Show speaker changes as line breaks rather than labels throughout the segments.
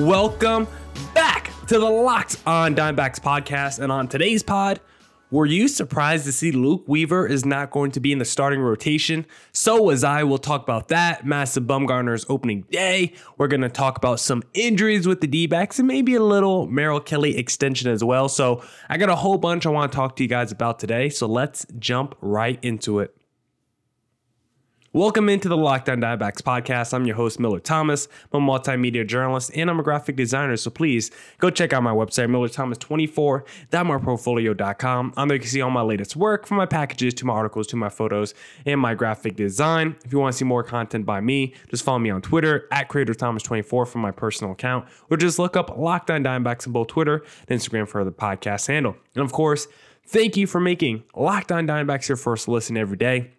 Welcome back to the Locked on Diamondbacks podcast. And on today's pod, were you surprised to see Luke Weaver is not going to be in the starting rotation? So was I. We'll talk about that. Madison Bumgarner's opening day. We're going to talk about some injuries with the D backs and maybe a little Merrill Kelly extension as well. So I got a whole bunch I want to talk to you guys about today. So let's jump right into it. Welcome into the Lockdown on Diamondbacks podcast. I'm your host, Miller Thomas. I'm a multimedia journalist and I'm a graphic designer. So please go check out my website, millerthomas24.myportfolio.com. On there you can see all my latest work from my packages to my articles to my photos and my graphic design. If you want to see more content by me, just follow me on Twitter at CreatorThomas24 from my personal account, or just look up Lockdown on Diamondbacks on both Twitter and Instagram for the podcast handle. And of course, thank you for making Lockdown on Diamondbacks your first listen every day.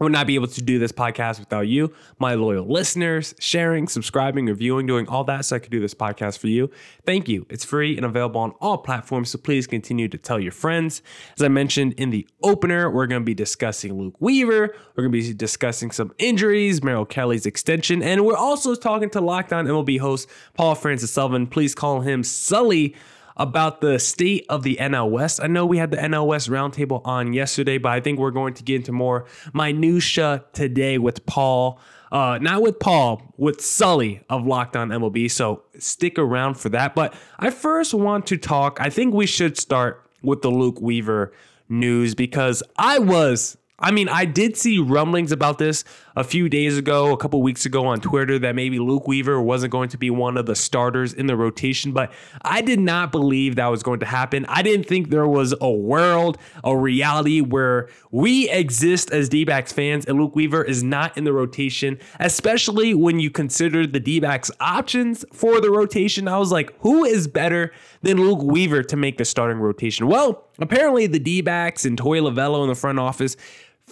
I would not be able to do this podcast without you, my loyal listeners, sharing, subscribing, reviewing, doing all that so I could do this podcast for you. Thank you. It's free and available on all platforms, so please continue to tell your friends. As I mentioned in the opener, we're going to be discussing Luke Weaver. We're going to be discussing some injuries, Merrill Kelly's extension, and we're also talking to Locked On MLB host Paul Francis Sullivan. Please call him Sully about the state of the NL West. I know we had the NL West roundtable on yesterday, but I think we're going to get into more minutia today with Paul. Uh, not with Paul, with Sully of Locked On MLB. So stick around for that. But I first want to talk. I think we should start with the Luke Weaver news because I was I mean, I did see rumblings about this a few days ago, a couple weeks ago on Twitter that maybe Luke Weaver wasn't going to be one of the starters in the rotation, but I did not believe that was going to happen. I didn't think there was a world, a reality where we exist as D backs fans and Luke Weaver is not in the rotation, especially when you consider the D backs options for the rotation. I was like, who is better than Luke Weaver to make the starting rotation? Well, apparently the D backs and Torey Lovullo in the front office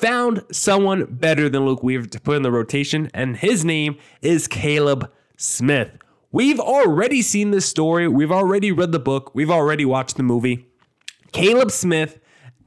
found someone better than Luke Weaver to put in the rotation, and his name is Caleb Smith. We've already seen this story. We've already read the book. We've already watched the movie. Caleb Smith,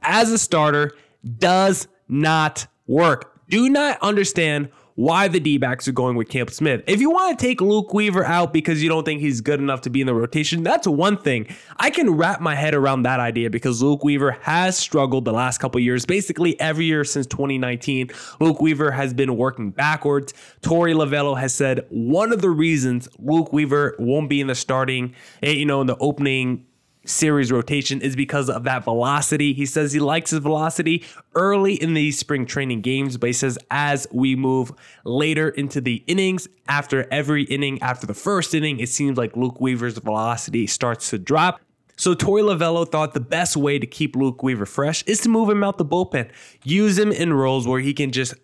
as a starter, does not work. Do not understand why the D backs are going with Camp Smith. If you want to take Luke Weaver out because you don't think he's good enough to be in the rotation, that's one thing. I can wrap my head around that idea because Luke Weaver has struggled the last couple years. Basically, every year since 2019, Luke Weaver has been working backwards. Torey Lovullo has said one of the reasons Luke Weaver won't be in the starting, eh, you know, in the opening series rotation is because of that velocity. He says he likes his velocity early in these spring training games, but he says as we move later into the innings, after every inning, after the first inning, it seems like Luke Weaver's velocity starts to drop. So Torey Lovullo thought the best way to keep Luke Weaver fresh is to move him out the bullpen. Use him in roles where he can just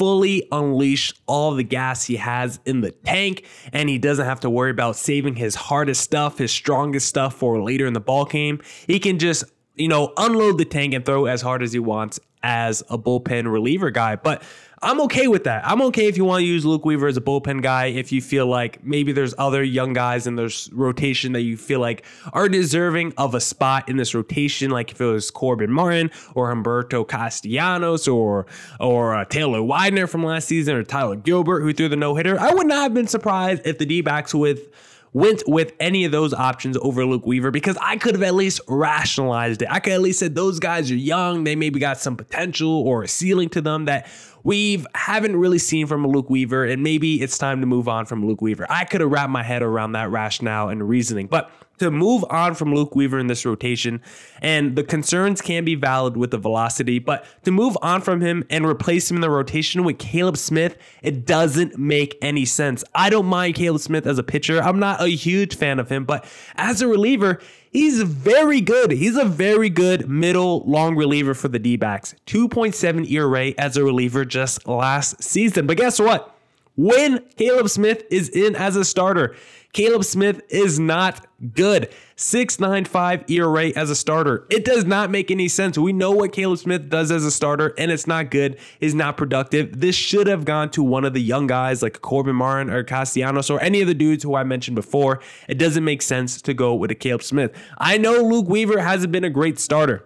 fully unleash all the gas he has in the tank, and he doesn't have to worry about saving his hardest stuff, his strongest stuff for later in the ball game. He can just you know, unload the tank and throw as hard as he wants as a bullpen reliever guy. But I'm okay with that. I'm okay if you want to use Luke Weaver as a bullpen guy. If you feel like maybe there's other young guys in this rotation that you feel like are deserving of a spot in this rotation, like if it was Corbin Martin or Humberto Castellanos or or uh, Taylor Widener from last season or Tyler Gilbert who threw the no hitter, I would not have been surprised if the D backs with went with any of those options over Luke Weaver because I could have at least rationalized it. I could at least said those guys are young, they maybe got some potential or a ceiling to them that we haven't really seen from Luke Weaver, and maybe it's time to move on from Luke Weaver. I could have wrapped my head around that rationale and reasoning, but to move on from Luke Weaver in this rotation, and the concerns can be valid with the velocity, but to move on from him and replace him in the rotation with Caleb Smith, it doesn't make any sense. I don't mind Caleb Smith as a pitcher. I'm not a huge fan of him, but as a reliever, He's very good. He's a very good middle long reliever for the D backs. 2.7 ERA as a reliever just last season. But guess what? When Caleb Smith is in as a starter, Caleb Smith is not good. 6.95 ERA as a starter. It does not make any sense. We know what Caleb Smith does as a starter, and it's not good. Is not productive. This should have gone to one of the young guys like Corbin Martin or Castellanos or any of the dudes who I mentioned before. It doesn't make sense to go with a Caleb Smith. I know Luke Weaver hasn't been a great starter.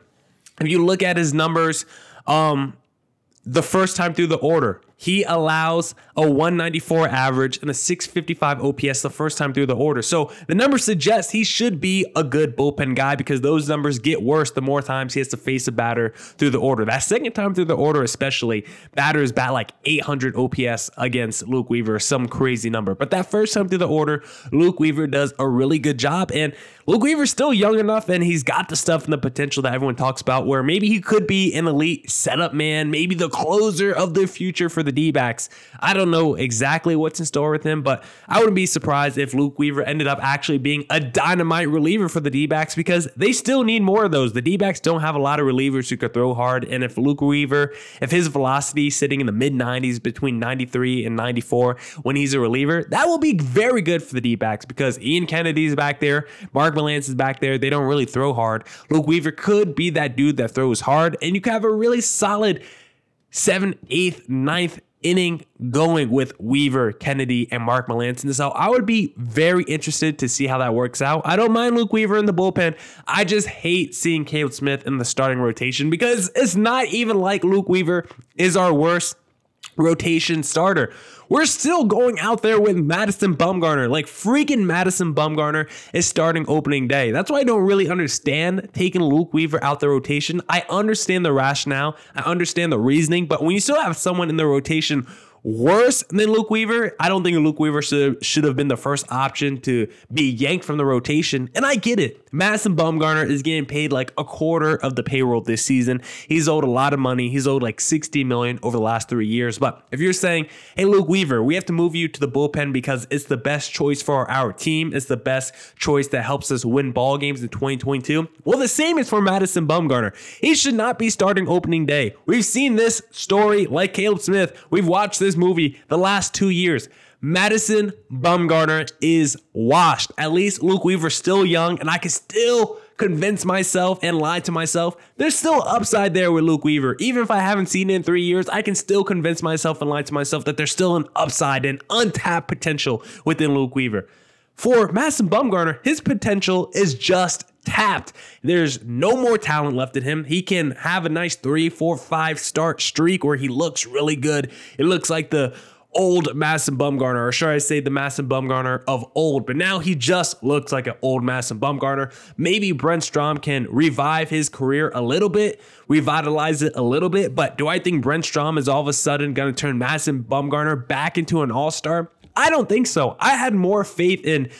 If you look at his numbers, um, the first time through the order, he allows a 194 average and a 655 OPS the first time through the order. So the numbers suggest he should be a good bullpen guy because those numbers get worse the more times he has to face a batter through the order. That second time through the order, especially, batters bat like 800 OPS against Luke Weaver, some crazy number. But that first time through the order, Luke Weaver does a really good job. And Luke Weaver's still young enough and he's got the stuff and the potential that everyone talks about where maybe he could be an elite setup man, maybe the closer of the future for the D backs. I don't know exactly what's in store with him, but I wouldn't be surprised if Luke Weaver ended up actually being a dynamite reliever for the D backs because they still need more of those. The D backs don't have a lot of relievers who could throw hard. And if Luke Weaver, if his velocity is sitting in the mid 90s between 93 and 94 when he's a reliever, that will be very good for the D backs because Ian Kennedy's back there, Mark Mark is back there. They don't really throw hard. Luke Weaver could be that dude that throws hard, and you could have a really solid seventh, eighth, ninth inning going with Weaver, Kennedy, and Mark Melancon. So I would be very interested to see how that works out. I don't mind Luke Weaver in the bullpen. I just hate seeing Caleb Smith in the starting rotation because it's not even like Luke Weaver is our worst rotation starter. We're still going out there with Madison Bumgarner. Like freaking Madison Bumgarner is starting opening day. That's why I don't really understand taking Luke Weaver out the rotation. I understand the rationale, I understand the reasoning, but when you still have someone in the rotation worse than Luke Weaver. I don't think Luke Weaver should, should have been the first option to be yanked from the rotation. And I get it. Madison Bumgarner is getting paid like a quarter of the payroll this season. He's owed a lot of money. He's owed like 60 million over the last three years. But if you're saying, hey, Luke Weaver, we have to move you to the bullpen because it's the best choice for our team, it's the best choice that helps us win ball games in 2022. Well, the same is for Madison Bumgarner. He should not be starting opening day. We've seen this story like Caleb Smith. We've watched this movie the last two years. Madison Bumgarner is washed. At least Luke Weaver's still young, and I can still convince myself and lie to myself. There's still upside there with Luke Weaver. Even if I haven't seen it in three years, I can still convince myself and lie to myself that there's still an upside and untapped potential within Luke Weaver. For Madison Bumgarner, his potential is just tapped. There's no more talent left in him. He can have a nice three, four, five start streak where he looks really good. It looks like the old Madison Bumgarner, or should I say the Madison Bumgarner of old, but now he just looks like an old Madison Bumgarner. Maybe Brent Strom can revive his career a little bit, revitalize it a little bit, but do I think Brent Strom is all of a sudden going to turn Madison Bumgarner back into an all-star? I don't think so. I had more faith in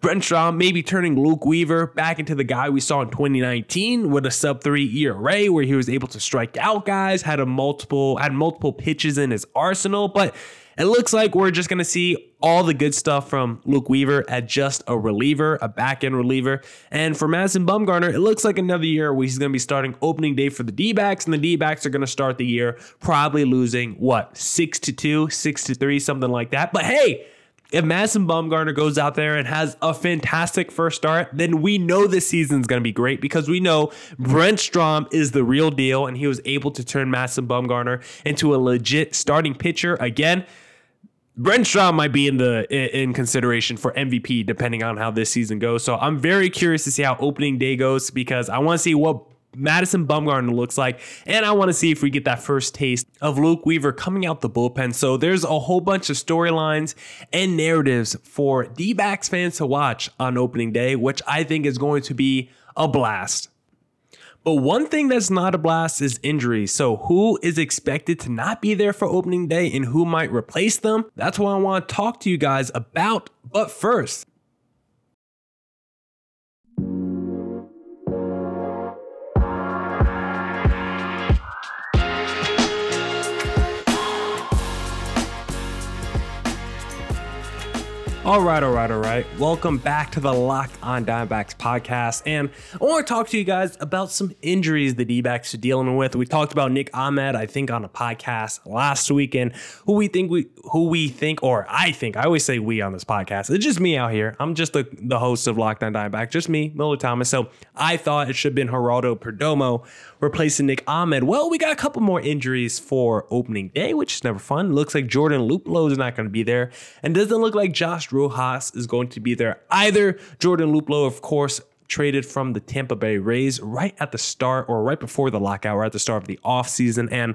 Brent Strom maybe turning Luke Weaver back into the guy we saw in 2019 with a sub three ERA where he was able to strike out guys, had a multiple had multiple pitches in his arsenal, but it looks like we're just going to see all the good stuff from Luke Weaver at just a reliever, a back end reliever. And for Madison Bumgarner, it looks like another year where he's going to be starting opening day for the D backs, and the D backs are going to start the year probably losing what, six to two, six to three, something like that. But hey, if Madison Bumgarner goes out there and has a fantastic first start, then we know this season's going to be great because we know Brent Strom is the real deal and he was able to turn Madison Bumgarner into a legit starting pitcher again. Brent Strom might be in the in consideration for MVP depending on how this season goes. So I'm very curious to see how opening day goes because I want to see what Madison Bumgarner looks like. And I want to see if we get that first taste of Luke Weaver coming out the bullpen. So there's a whole bunch of storylines and narratives for D backs fans to watch on opening day, which I think is going to be a blast. But one thing that's not a blast is injuries. So, who is expected to not be there for opening day and who might replace them? That's what I want to talk to you guys about. But first, All right, all right, all right. Welcome back to the Locked on Diamondbacks podcast. And I want to talk to you guys about some injuries the D backs are dealing with. We talked about Nick Ahmed, I think, on a podcast last weekend, who we think we who we think, or I think, I always say we on this podcast. It's just me out here. I'm just the, the host of Locked on Diamondbacks, just me, Miller Thomas. So I thought it should have been Geraldo Perdomo replacing Nick Ahmed. Well, we got a couple more injuries for opening day, which is never fun. Looks like Jordan Luplow is not going to be there. And doesn't look like Josh Rojas is going to be there either. Jordan Luplow, of course, traded from the Tampa Bay Rays right at the start or right before the lockout or at the start of the offseason. And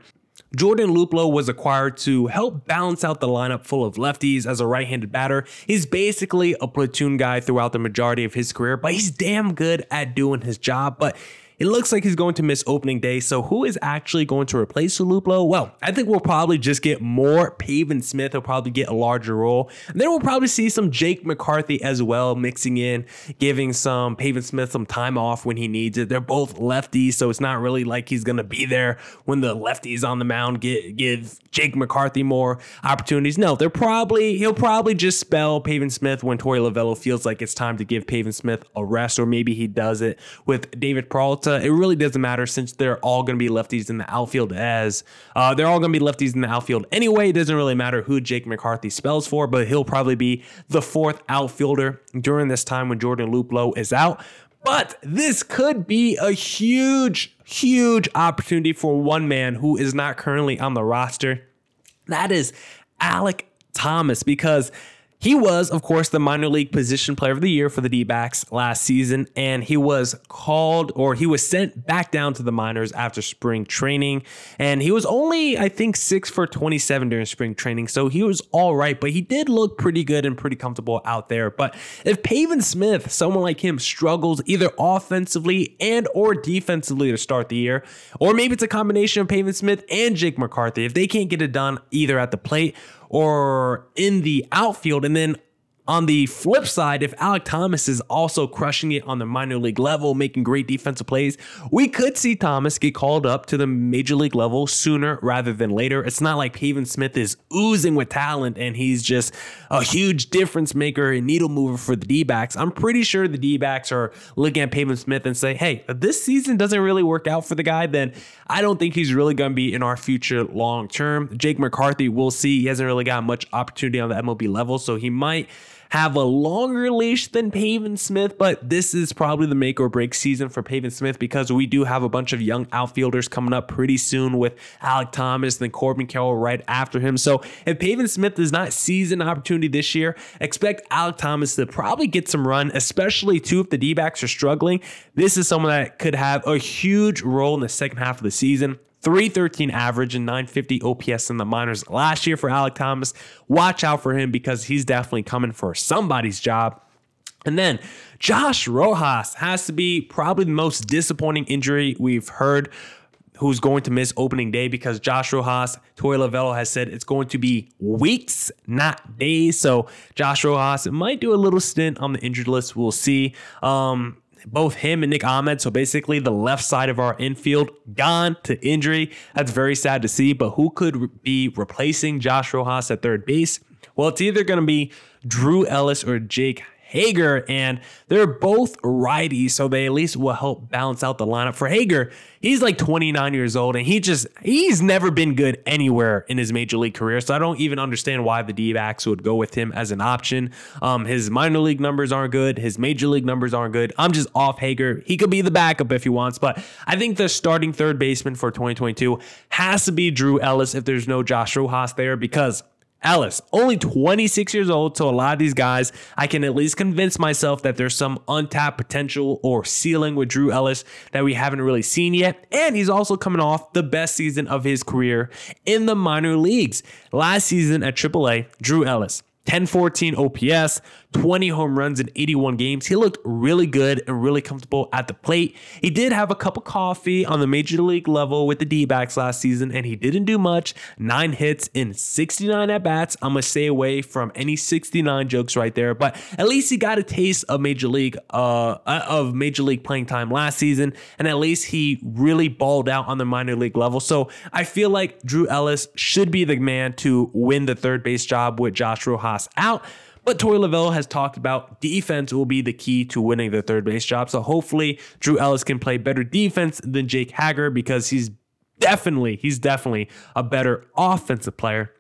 Jordan Luplow was acquired to help balance out the lineup full of lefties as a right handed batter. He's basically a platoon guy throughout the majority of his career, but he's damn good at doing his job. But it looks like he's going to miss opening day. So who is actually going to replace Luplow? Well, I think we'll probably just get more Pavin Smith. He'll probably get a larger role. And then we'll probably see some Jake McCarthy as well, mixing in, giving some Pavin Smith some time off when he needs it. They're both lefties, so it's not really like he's gonna be there when the lefties on the mound get give Jake McCarthy more opportunities. No, they're probably he'll probably just spell Pavin Smith when Torey Lovullo feels like it's time to give Pavin Smith a rest, or maybe he does it with David Peralta it really doesn't matter since they're all going to be lefties in the outfield as uh, they're all going to be lefties in the outfield anyway. It doesn't really matter who Jake McCarthy spells for, but he'll probably be the fourth outfielder during this time when Jordan Luplow is out. But this could be a huge, huge opportunity for one man who is not currently on the roster. That is Alec Thomas because he was, of course, the minor league position player of the year for the D backs last season, and he was called or he was sent back down to the minors after spring training. And he was only, I think, six for 27 during spring training, so he was all right, but he did look pretty good and pretty comfortable out there. But if Pavin Smith, someone like him, struggles either offensively and or defensively to start the year, or maybe it's a combination of Pavin Smith and Jake McCarthy, if they can't get it done either at the plate or in the outfield. And then on the flip side, if Alec Thomas is also crushing it on the minor league level, making great defensive plays, we could see Thomas get called up to the major league level sooner rather than later. It's not like Pavin Smith is oozing with talent and he's just a huge difference maker and needle mover for the D backs. I'm pretty sure the D backs are looking at Pavin Smith and say, hey, if this season doesn't really work out for the guy, then I don't think he's really going to be in our future long term. Jake McCarthy, we'll see. He hasn't really got much opportunity on the MLB level, so he might have a longer leash than Pavin Smith, but this is probably the make or break season for Pavin Smith because we do have a bunch of young outfielders coming up pretty soon with Alec Thomas and Corbin Carroll right after him. So if Pavin Smith does not seize an opportunity this year, expect Alec Thomas to probably get some run, especially too if the D backs are struggling. This is someone that could have a huge role in the second half of the season. 313 average and 950 OPS in the minors last year for Alec Thomas. Watch out for him because he's definitely coming for somebody's job. And then Josh Rojas has to be probably the most disappointing injury we've heard who's going to miss opening day because Josh Rojas, Torey Lovullo has said it's going to be weeks, not days. So Josh Rojas might do a little stint on the injured list. We'll see. Um, both him and Nick Ahmed. So basically, the left side of our infield gone to injury. That's very sad to see. But who could be replacing Josh Rojas at third base? Well, it's either going to be Drew Ellis or Jake Hager, and they're both righties, so they at least will help balance out the lineup. For Hager, he's like 29 years old, and he just he's never been good anywhere in his major league career. So I don't even understand why the D-backs would go with him as an option. Um, his minor league numbers aren't good, his major league numbers aren't good. I'm just off Hager. He could be the backup if he wants, but I think the starting third baseman for 2022 has to be Drew Ellis if there's no Josh Rojas there because Ellis, only 26 years old, so a lot of these guys, I can at least convince myself that there's some untapped potential or ceiling with Drew Ellis that we haven't really seen yet. And he's also coming off the best season of his career in the minor leagues. Last season at AAA, Drew Ellis, 1014 OPS, 20 home runs in 81 games. He looked really good and really comfortable at the plate. He did have a cup of coffee on the major league level with the D backs last season, and he didn't do much. Nine hits in 69 at bats. I'm going to stay away from any 69 jokes right there, but at least he got a taste of major league, uh, uh, of major league playing time last season, and at least he really balled out on the minor league level. So I feel like Drew Ellis should be the man to win the third base job with Josh Rojas out. But Torey Lovullo has talked about defense will be the key to winning the third base job. So hopefully Drew Ellis can play better defense than Jake Hager because he's definitely, he's definitely a better offensive player.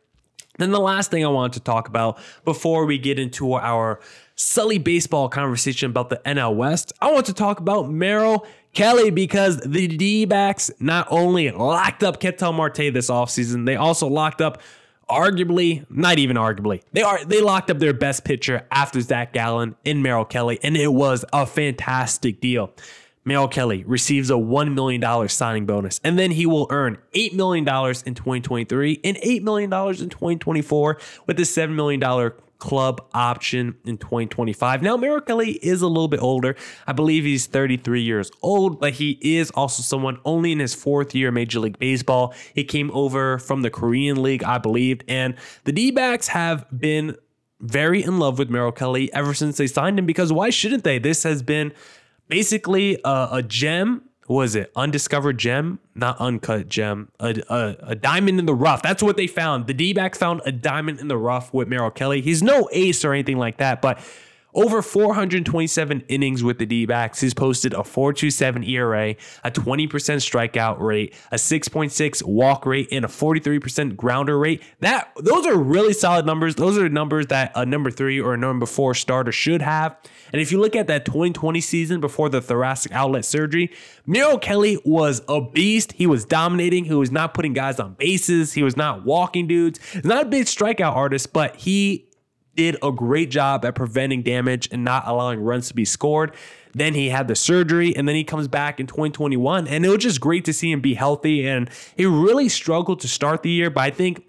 Then the last thing I want to talk about before we get into our Sully baseball conversation about the NL West, I want to talk about Merrill Kelly because the D backs not only locked up Ketel Marte this offseason, they also locked up arguably, not even arguably, they are they locked up their best pitcher after Zach Gallen in Merrill Kelly, and it was a fantastic deal. Merrill Kelly receives a $1 million signing bonus, and then he will earn $8 million in 2023 and $8 million in 2024 with a $7 million club option in 2025. Now, Merrill Kelly is a little bit older. I believe he's 33 years old, but he is also someone only in his fourth year Major League Baseball. He came over from the Korean League, I believe, and the D backs have been very in love with Merrill Kelly ever since they signed him because why shouldn't they? This has been basically a, a gem was it? Undiscovered gem? Not uncut gem. A, a, a, diamond in the rough. That's what they found. The d-backs found a diamond in the rough with merrill kelly. He's no ace or anything like that but over 427 innings with the D-backs. He's posted a 4.27 ERA, a 20% strikeout rate, a 6.6 walk rate, and a 43% grounder rate. That those are really solid numbers. Those are the numbers that a number three or a number four starter should have. And if you look at that 2020 season before the thoracic outlet surgery, Merrill Kelly was a beast. He was dominating. He was not putting guys on bases. He was not walking dudes. He's not a big strikeout artist, but he did a great job at preventing damage and not allowing runs to be scored. Then he had the surgery, and then he comes back in 2021. And it was just great to see him be healthy. And he really struggled to start the year, but I think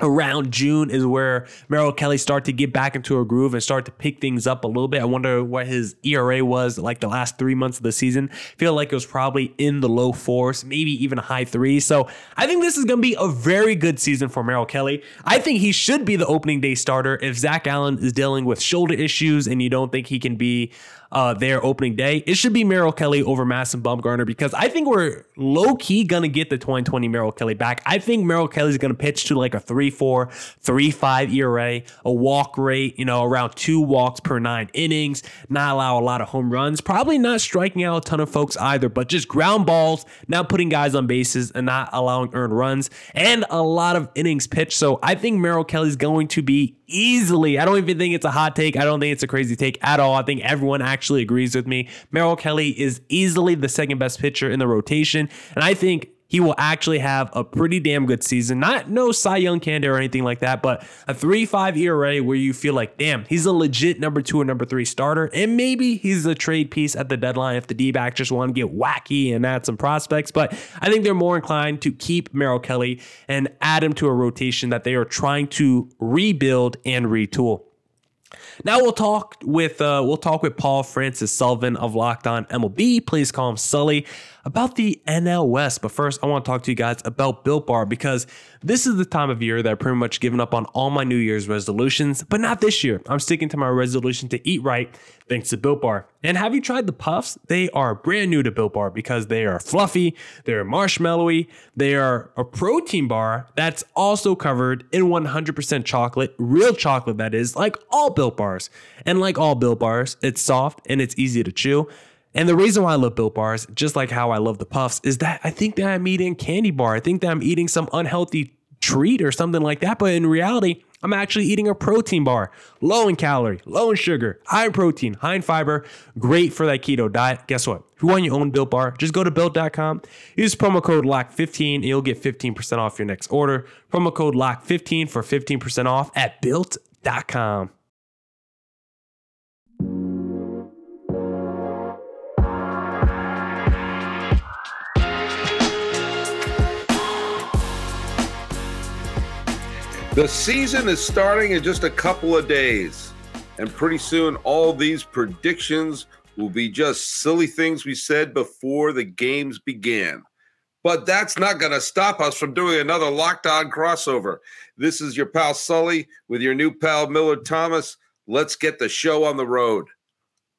around June is where Merrill Kelly started to get back into a groove and start to pick things up a little bit. I wonder what his ERA was like the last three months of the season. Feel like it was probably in the low fours, maybe even high three. So I think this is going to be a very good season for Merrill Kelly. I think he should be the opening day starter if Zach Gallen is dealing with shoulder issues and you don't think he can be uh, their opening day, it should be Merrill Kelly over Madison Bumgarner because I think we're low key gonna get the 2020 Merrill Kelly back. I think Merrill Kelly's gonna pitch to like a 3 4, 3 5 ERA, a walk rate, you know, around two walks per nine innings, not allow a lot of home runs, probably not striking out a ton of folks either, but just ground balls, not putting guys on bases and not allowing earned runs, and a lot of innings pitched. So I think Merrill Kelly's going to be easily, I don't even think it's a hot take. I don't think it's a crazy take at all. I think everyone actually agrees with me. Merrill Kelly is easily the second best pitcher in the rotation. And I think he will actually have a pretty damn good season. Not no Cy Young candidate or anything like that, but a 3-5 ERA where you feel like, damn, he's a legit number two or number three starter. And maybe he's a trade piece at the deadline if the D-back just want to get wacky and add some prospects. But I think they're more inclined to keep Merrill Kelly and add him to a rotation that they are trying to rebuild and retool. Now we'll talk with uh, we'll talk with Paul Francis Sullivan of Locked On MLB. Please call him Sully about the NL West. But first, I want to talk to you guys about Built Bar because this is the time of year that I've pretty much given up on all my New Year's resolutions, but not this year. I'm sticking to my resolution to eat right thanks to Built Bar. And have you tried the puffs? They are brand new to Built Bar because they are fluffy, they're marshmallowy, they are a protein bar that's also covered in 100% chocolate, real chocolate that is, like all Built Bars. And like all Built Bars, it's soft and it's easy to chew. And the reason why I love Built Bars, just like how I love the Puffs, is that I think that I'm eating candy bar. I think that I'm eating some unhealthy treat or something like that. But in reality, I'm actually eating a protein bar, low in calorie, low in sugar, high in protein, high in fiber, great for that keto diet. Guess what? If you want your own Built Bar, just go to built.com, use promo code LOCK15, and you'll get 15% off your next order. Promo code LOCK15 for 15% off at built.com.
The season is starting in just a couple of days. And pretty soon, all these predictions will be just silly things we said before the games began. But that's not going to stop us from doing another Locked On crossover. This is your pal Sully with your new pal Miller Thomas. Let's get the show on the road.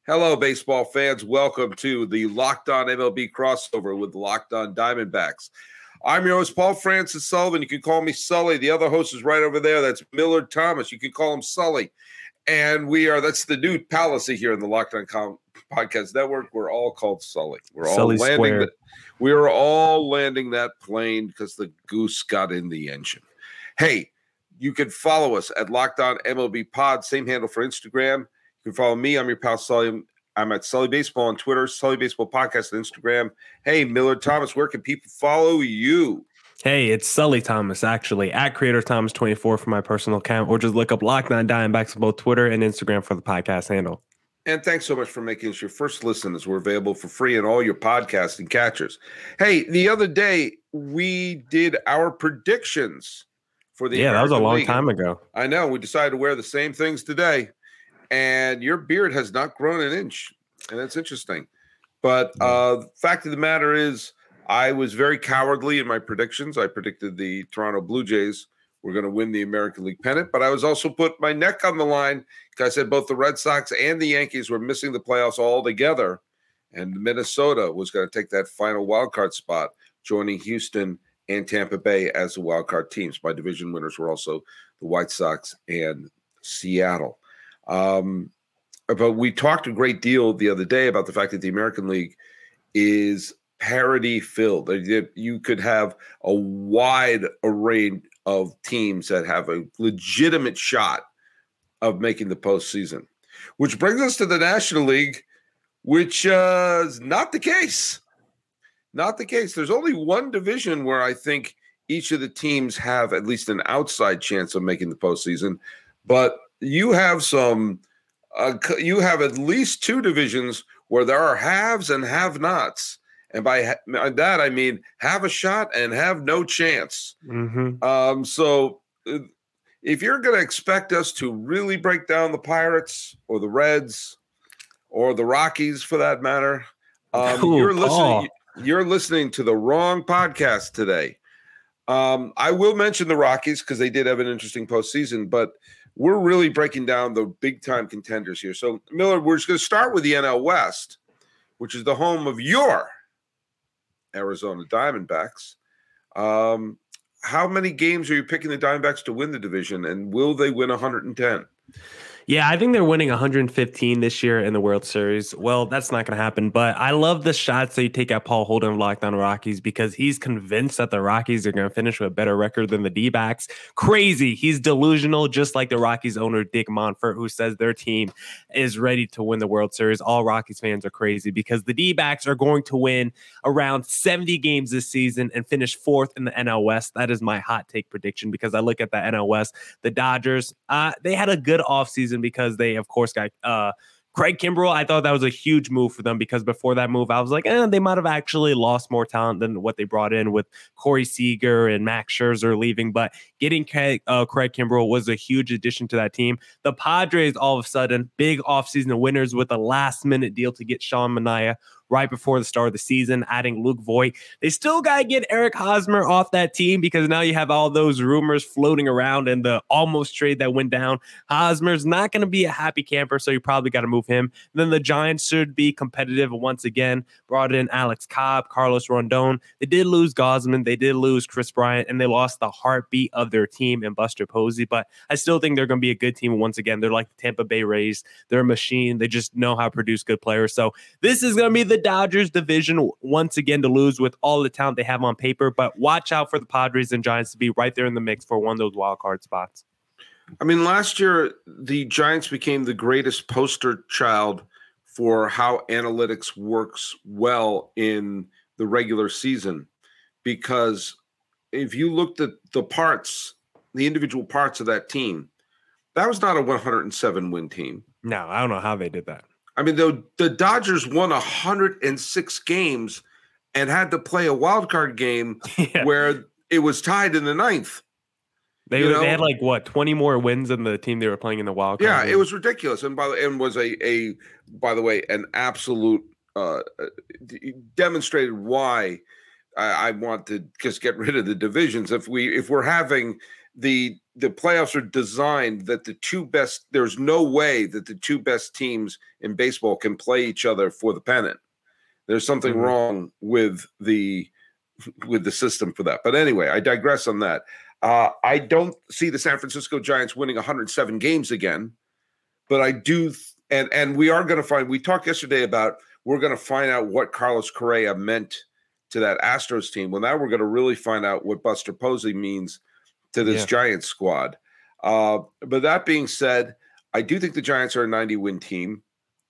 Hello, baseball fans. Welcome to the Locked On MLB crossover with Locked On Diamondbacks. I'm your host, Paul Francis Sullivan. You can call me Sully. The other host is right over there. That's Miller Thomas. You can call him Sully. And we are, that's the new policy here in the Locked On Com- Podcast Network. We're all called Sully. We're all Sully landing the, we are all landing that plane because the goose got in the engine. Hey, you can follow us at Locked On MLB Pod, same handle for Instagram. You can follow me. I'm your pal Sully. I'm at Sully Baseball on Twitter, Sully Baseball Podcast on Instagram. Hey, Miller Thomas, where can people follow you?
Hey, it's Sully Thomas, actually, at Creator Thomas 24 for my personal account, or just look up Locked On Diamondbacks on both Twitter and Instagram for the podcast handle.
And thanks so much for making us your first listen as we're available for free in all your podcasting catchers. Hey, the other day we did our predictions for the
Yeah, that was a long
League.
time ago.
I know. We decided to wear the same things today, and your beard has not grown an inch, and that's interesting. But uh, the fact of the matter is, I was very cowardly in my predictions. I predicted the Toronto Blue Jays were going to win the American League pennant, but I was also put my neck on the line because I said both the Red Sox and the Yankees were missing the playoffs altogether, and Minnesota was going to take that final wild card spot, joining Houston and Tampa Bay as the wild card teams. My division winners were also the White Sox and Seattle. Um, but we talked a great deal the other day about the fact that the American League is parity filled. You could have a wide array of teams that have a legitimate shot of making the postseason, which brings us to the National League, which uh, is not the case. Not the case. There's only one division where I think each of the teams have at least an outside chance of making the postseason, but you have some. Uh, you have at least two divisions where there are haves and have-nots, and by, ha- that I mean have a shot and have no chance.
hmm
Um, so uh, if you're going to expect us to really break down the Pirates or the Reds or the Rockies for that matter, um,
Ooh,
you're listening. You're listening to the wrong podcast today. Um, I will mention the Rockies because they did have an interesting postseason, but we're really breaking down the big time contenders here. So Miller, we're just going to start with the NL West, which is the home of your Arizona Diamondbacks. Um, how many games are you picking the Diamondbacks to win the division, and will they win 110?
Yeah, I think they're winning 115 this year in the World Series. Well, that's not going to happen, but I love the shots you take at Paul Holden of Locked On Rockies because he's convinced that the Rockies are going to finish with a better record than the D backs. Crazy. He's delusional, just like the Rockies owner, Dick Monfort, who says their team is ready to win the World Series. All Rockies fans are crazy because the D backs are going to win around 70 games this season and finish fourth in the NL West. That is my hot take prediction because I look at the NL West. The Dodgers, uh, they had a good offseason because they, of course, got uh, Craig Kimbrel. I thought that was a huge move for them because before that move, I was like, eh, they might have actually lost more talent than what they brought in with Corey Seager and Max Scherzer leaving. But getting Craig, uh, Craig Kimbrel was a huge addition to that team. The Padres, all of a sudden, big offseason winners with a last minute deal to get Sean Manaea right before the start of the season, adding Luke Voit. They still got to get Eric Hosmer off that team because now you have all those rumors floating around and the almost trade that went down. Hosmer's not going to be a happy camper, so you probably got to move him. then the Giants should be competitive once again. Brought in Alex Cobb, Carlos Rondon. They did lose Gausman, they did lose Kris Bryant, and they lost the heartbeat of their team in Buster Posey. But I still think they're going to be a good team once again. They're like the Tampa Bay Rays. They're a machine. They just know how to produce good players. So this is going to be the Dodgers division once again to lose with all the talent they have on paper. But watch out for the Padres and Giants to be right there in the mix for one of those wild card spots.
I mean, last year the Giants became the greatest poster child for how analytics works well in the regular season because if you looked at the parts, the individual parts of that team, that was not a 107 win team.
No, I don't know how they did that.
I mean, the the Dodgers won 106 games and had to play a wild card game
yeah.
where it was tied in the ninth.
They, they had like what 20 more wins than the team they were playing in the wild card.
Yeah, it was ridiculous, and by the and was a a by the way an absolute uh, uh, demonstrated why I, I want to just get rid of the divisions. If we if we're having the the playoffs are designed that the two best there's no way that the two best teams in baseball can play each other for the pennant. There's something
Mhm.
wrong with the with the system for that. But anyway, I digress on that. Uh, I don't see the San Francisco Giants winning 107 games again, but I do, and and we are going to find. We talked yesterday about we're going to find out what Carlos Correa meant to that Astros team. Well, now we're going to really find out what Buster Posey means to this
Yeah.
Giants squad. Uh, but that being said, I do think the Giants are a 90 win team.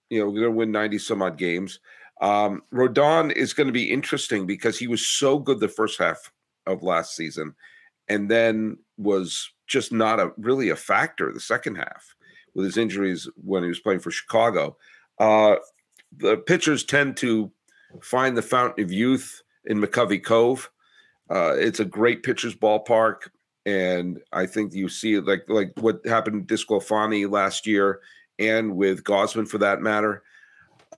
You know, we're going to win 90 some odd games. Um, Rodon is going to be interesting because he was so good the first half of last season and then was just not a really a factor the second half with his injuries when he was playing for Chicago. Uh, the pitchers tend to find the fountain of youth in McCovey Cove. Uh, it's a great pitcher's ballpark, and I think you see like like what happened to DeSclafani last year, and with Gausman for that matter.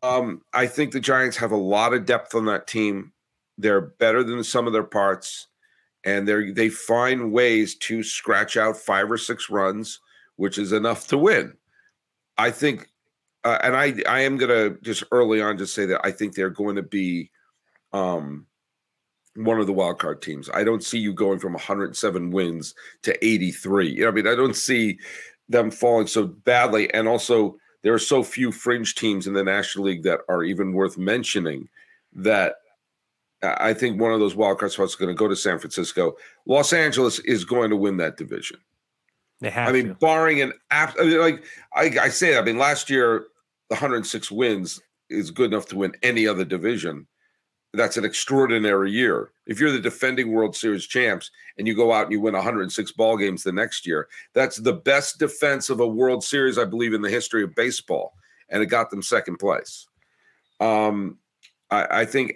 Um, I think the Giants have a lot of depth on that team. They're better than some of their parts, and they they find ways to scratch out five or six runs, which is enough to win. I think, uh, and I I am gonna just early on just say that I think they're going to be um, one of the wild card teams. I don't see you going from 107 wins to 83. You know, I mean, I don't see them falling so badly, and also there are so few fringe teams in the National League that are even worth mentioning that I think one of those wild card spots is going to go to San Francisco. Los Angeles is going to win that division.
They have.
I mean,
to.
barring an app, I mean, like I, I say, I mean, last year the 106 wins is good enough to win any other division. That's an extraordinary year. If you're the defending World Series champs and you go out and you win 106 ball games the next year, that's the best defense of a World Series, I believe, in the history of baseball, and it got them second place. Um, I, I think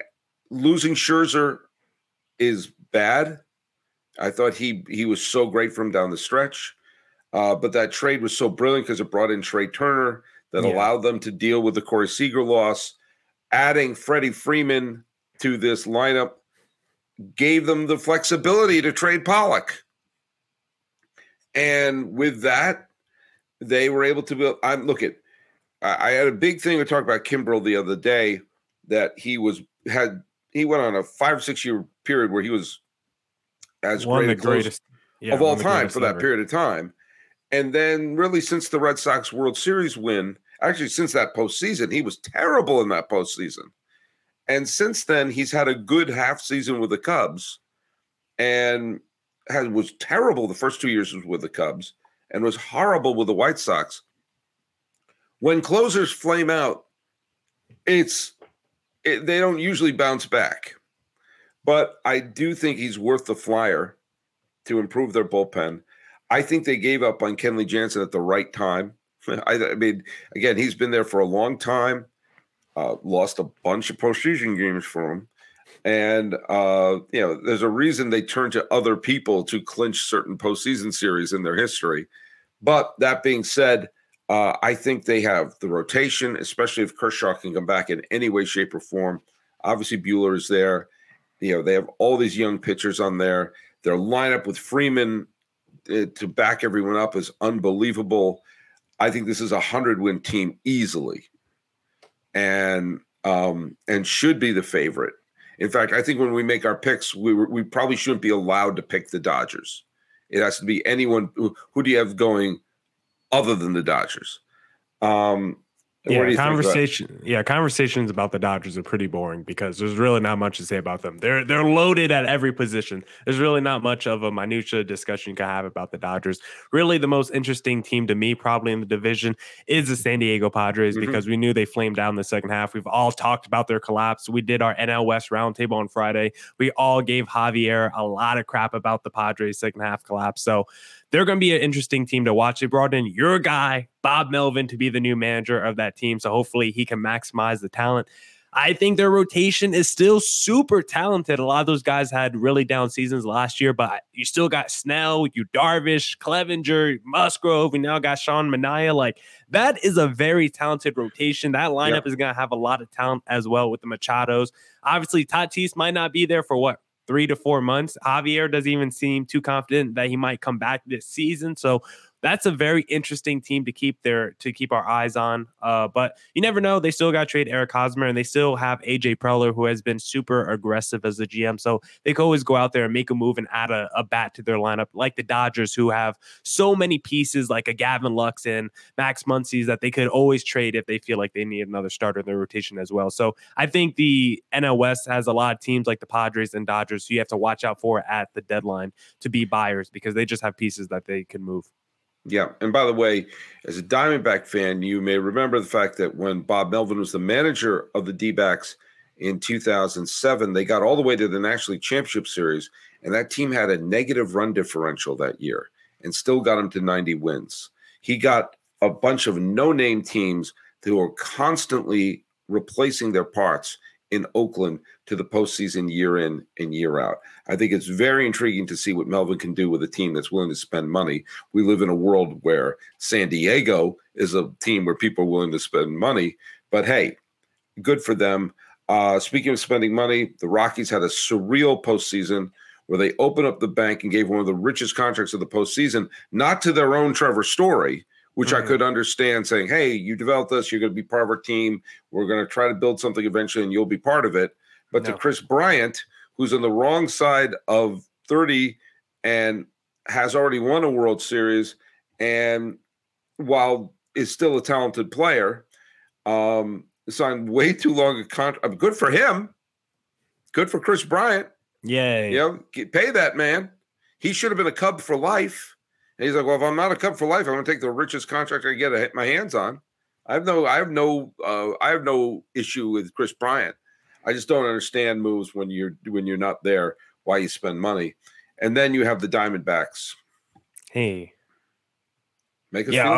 losing Scherzer is bad. I thought he he was so great from down the stretch, uh, but that trade was so brilliant because it brought in Trea Turner that
Yeah.
allowed them to deal with the Corey Seager loss. Adding Freddie Freeman to this lineup gave them the flexibility to trade Pollock, and with that, they were able to build. I'm look at. I I had a big thing to talk about Kimbrel the other day that he was had he went on a five or six year period where he was as
one
great
the greatest yeah,
of all time for that
ever.
period of time. And then, really, since the Red Sox World Series win, actually, since that postseason, he was terrible in that postseason. And since then, he's had a good half season with the Cubs and had, was terrible the first two years with the Cubs and was horrible with the White Sox. When closers flame out, it's it, they don't usually bounce back. But I do think he's worth the flyer to improve their bullpen. I think they gave up on Kenley Jansen at the right time. I, I mean, again, he's been there for a long time. Uh, lost a bunch of postseason games for him, and uh, you know, there's a reason they turn to other people to clinch certain postseason series in their history. But that being said, uh, I think they have the rotation, especially if Kershaw can come back in any way, shape, or form. Obviously, Buehler is there. You know, they have all these young pitchers on there. Their lineup with Freeman uh, to back everyone up is unbelievable. I think this is a hundred win team easily, and um, and should be the favorite. In fact, I think when we make our picks, we we probably shouldn't be allowed to pick the Dodgers. It has to be anyone. Who, who do you have going other than the Dodgers? Um,
Yeah,
you think about-
conversation. Yeah, conversations about the Dodgers are pretty boring because there's really not much to say about them. They're they're loaded at every position. There's really not much of a minutia discussion you can have about the Dodgers. Really, the most interesting team to me, probably in the division, is the San Diego Padres
Mhm.
because we knew they flamed in the second half. We've all talked about their collapse. We did our NL West roundtable on Friday. We all gave Javier a lot of crap about the Padres second half collapse. So they're going to be an interesting team to watch. They brought in your guy, Bob Melvin, to be the new manager of that team. So hopefully he can maximize the talent. I think their rotation is still super talented. A lot of those guys had really down seasons last year, but you still got Snell, you Darvish, Clevenger, Musgrove, We now got Sean Manaea. Like that is a very talented rotation. That lineup is going to have a lot of talent as well with the Machados. Obviously, Tatis might not be there for what three to four months. Javier doesn't even seem too confident that he might come back this season. So that's a very interesting team to keep their to keep our eyes on. Uh, but you never know. They still got trade Eric Hosmer, and they still have AJ Preller, who has been super aggressive as a GM. So they could always go out there and make a move and add a, a bat to their lineup, like the Dodgers, who have so many pieces, like a Gavin Lux and Max Muncies, that they could always trade if they feel like they need another starter in their rotation as well. So I think the NL West has a lot of teams like the Padres and Dodgers who you have to watch out for at the deadline to be buyers because they just have pieces that they can move.
Yeah. And by the way, as a Diamondback fan, you may remember the fact that when Bob Melvin was the manager of the D backs in 2007, they got all the way to the National League Championship Series, and that team had a negative run differential that year and still got them to 90 wins. He got a bunch of no name teams who are constantly replacing their parts in Oakland to the postseason year in and year out. I think it's very intriguing to see what Melvin can do with a team that's willing to spend money. We live in a world where San Diego is a team where people are willing to spend money, but hey, good for them. Uh, speaking of spending money, the Rockies had a surreal postseason where they opened up the bank and gave one of the richest contracts of the postseason, not to their own Trevor Story, which mm-hmm. I could understand saying, hey, you developed this, you're going to be part of our team. We're going to try to build something eventually and you'll be part of it. But no. to Kris Bryant, who's on the wrong side of 30 and has already won a World Series, and while is still a talented player, um, signed way too long a contract. Good for him. Good for Kris Bryant.
Yay.
You know, pay that man. He should have been a Cub for life. And he's like, well, if I'm not a Cub for life, I'm going to take the richest contract I get my hands on. I have no, I have no, uh, I have no issue with Kris Bryant. I just don't understand moves when you're when you're not there. Why you spend money, and then you have the Diamondbacks.
Hey,
Make us
yeah,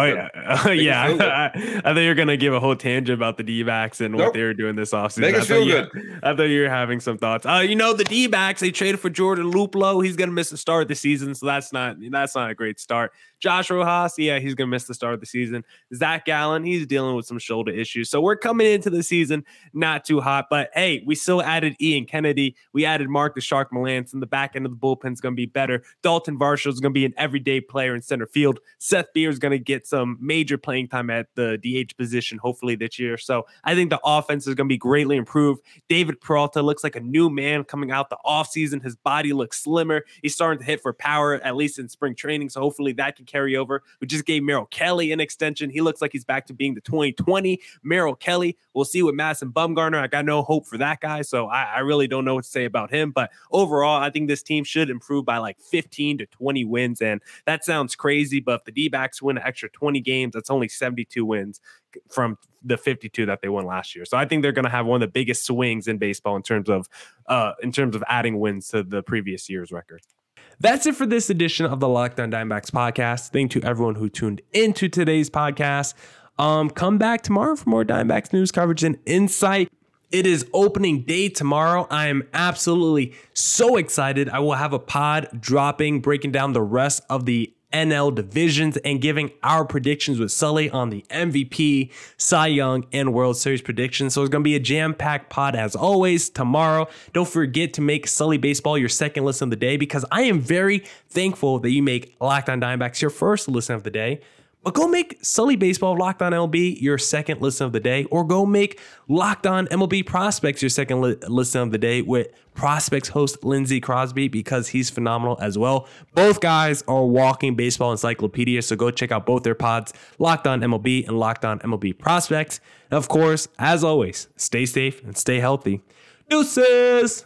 oh, yeah, yeah. I, I, thought you were gonna give a whole tangent about the D backs and nope. what they were doing this offseason.
Make us feel good.
I thought you were having some thoughts. Uh, you know, the D backs they traded for Jordan Luplow. He's gonna miss the start of the season, so that's not that's not a great start. Josh Rojas, yeah, he's going to miss the start of the season. Zach Gallen, he's dealing with some shoulder issues. So we're coming into the season not too hot, but hey, we still added Ian Kennedy. We added Mark the Shark Melancon. The back end of the bullpen is going to be better. Dalton Varsho is going to be an everyday player in center field. Seth Beer is going to get some major playing time at the DH position, hopefully this year. So I think the offense is going to be greatly improved. David Peralta looks like a new man coming out the offseason. His body looks slimmer. He's starting to hit for power, at least in spring training. So hopefully that can carry over. We just gave Merrill Kelly an extension. He looks like he's back to being the 2020 Merrill Kelly. We'll see with Madison Bumgarner. I got no hope for that guy. So I, I really don't know what to say about him. But overall, I think this team should improve by like 15 to 20 wins. And that sounds crazy, but if the D backs win an extra 20 games, that's only 72 wins from the 52 that they won last year. So I think they're going to have one of the biggest swings in baseball in terms of uh in terms of adding wins to the previous year's record. That's it for this edition of the Locked On Diamondbacks podcast. Thank you to everyone who tuned into today's podcast. Um, come back tomorrow for more Diamondbacks news coverage and insight. It is opening day tomorrow. I am absolutely so excited. I will have a pod dropping, breaking down the rest of the NL divisions and giving our predictions with Sully on the MVP, Cy Young, and World Series predictions. So it's going to be a jam packed pod as always tomorrow. Don't forget to make Sully Baseball your second listen of the day because I am very thankful that you make Locked on Diamondbacks your first listen of the day. But go make Sully Baseball Locked On MLB your second listen of the day, or go make Locked On MLB Prospects your second li- listen of the day with Prospects host Lindsey Crosby because he's phenomenal as well. Both guys are walking baseball encyclopedia, so go check out both their pods, Locked On MLB and Locked On MLB Prospects. And of course, as always, stay safe and stay healthy. Deuces!